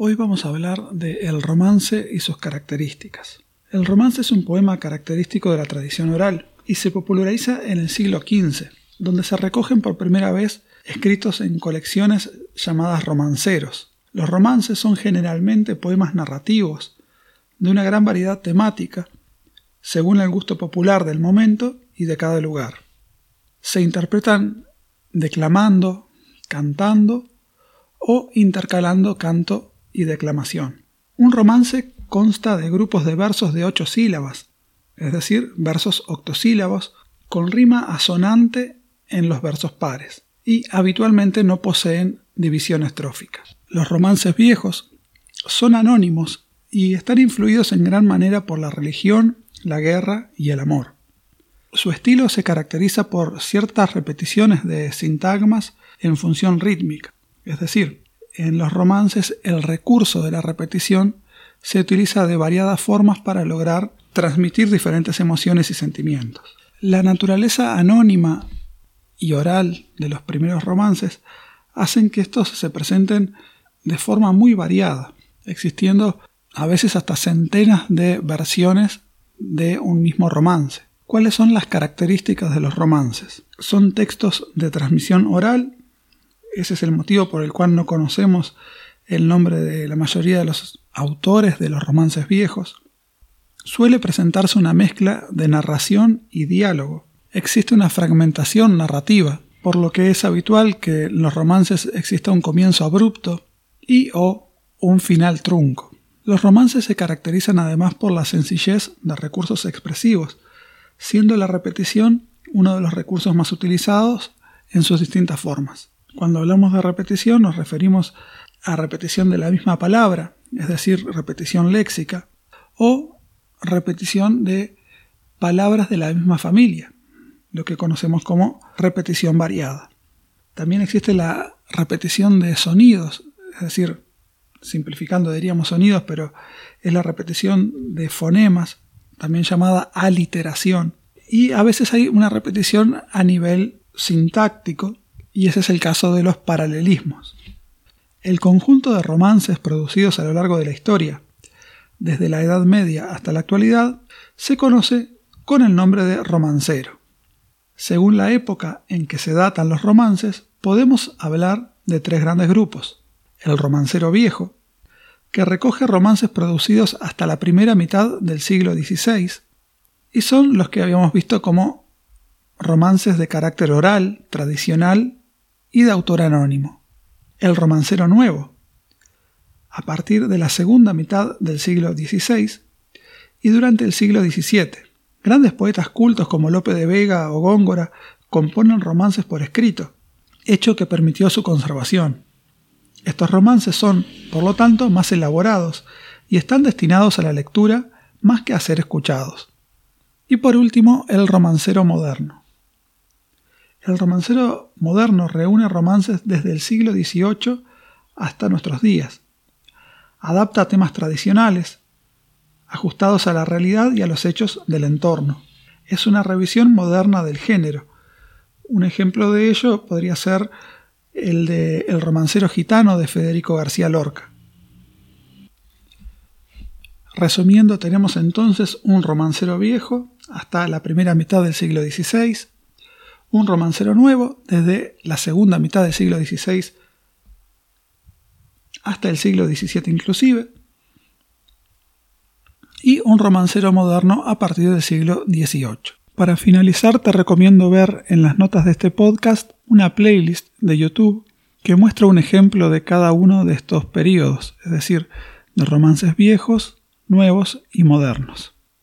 Hoy vamos a hablar de el romance y sus características. El romance es un poema característico de la tradición oral y se populariza en el siglo XV, donde se recogen por primera vez escritos en colecciones llamadas romanceros. Los romances son generalmente poemas narrativos, de una gran variedad temática, según el gusto popular del momento y de cada lugar. Se interpretan declamando, cantando o intercalando canto y declamación. Un romance consta de grupos de versos de ocho sílabas, es decir, versos octosílabos, con rima asonante en los versos pares, y habitualmente no poseen división estrófica. Los romances viejos son anónimos y están influidos en gran manera por la religión, la guerra y el amor. Su estilo se caracteriza por ciertas repeticiones de sintagmas en función rítmica, es decir, en los romances el recurso de la repetición se utiliza de variadas formas para lograr transmitir diferentes emociones y sentimientos. La naturaleza anónima y oral de los primeros romances hacen que estos se presenten de forma muy variada, existiendo a veces hasta centenas de versiones de un mismo romance. ¿Cuáles son las características de los romances? Son textos de transmisión oral ese es el motivo por el cual no conocemos el nombre de la mayoría de los autores de los romances viejos. Suele presentarse una mezcla de narración y diálogo. Existe una fragmentación narrativa, por lo que es habitual que en los romances exista un comienzo abrupto y o un final trunco. Los romances se caracterizan además por la sencillez de recursos expresivos, siendo la repetición uno de los recursos más utilizados en sus distintas formas. Cuando hablamos de repetición nos referimos a repetición de la misma palabra, es decir, repetición léxica, o repetición de palabras de la misma familia, lo que conocemos como repetición variada. También existe la repetición de sonidos, es decir, simplificando diríamos sonidos, pero es la repetición de fonemas, también llamada aliteración. Y a veces hay una repetición a nivel sintáctico, y ese es el caso de los paralelismos. El conjunto de romances producidos a lo largo de la historia, desde la Edad Media hasta la actualidad, se conoce con el nombre de romancero. Según la época en que se datan los romances, podemos hablar de tres grandes grupos. El romancero viejo, que recoge romances producidos hasta la primera mitad del siglo XVI, y son los que habíamos visto como romances de carácter oral, tradicional y de autor anónimo. El romancero nuevo, a partir de la segunda mitad del siglo XVI y durante el siglo XVII. Grandes poetas cultos como Lope de Vega o Góngora componen romances por escrito, hecho que permitió su conservación. Estos romances son, por lo tanto, más elaborados y están destinados a la lectura más que a ser escuchados. Y por último, el romancero moderno. El romancero moderno reúne romances desde el siglo XVIII hasta nuestros días. Adapta temas tradicionales, ajustados a la realidad y a los hechos del entorno. Es una revisión moderna del género. Un ejemplo de ello podría ser el de El romancero gitano de Federico García Lorca. Resumiendo, tenemos entonces un romancero viejo hasta la primera mitad del siglo XVI, un romancero nuevo desde la segunda mitad del siglo XVI hasta el siglo XVII inclusive, y un romancero moderno a partir del siglo XVIII. Para finalizar te recomiendo ver en las notas de este podcast una playlist de YouTube que muestra un ejemplo de cada uno de estos periodos, es decir, de romances viejos, nuevos y modernos.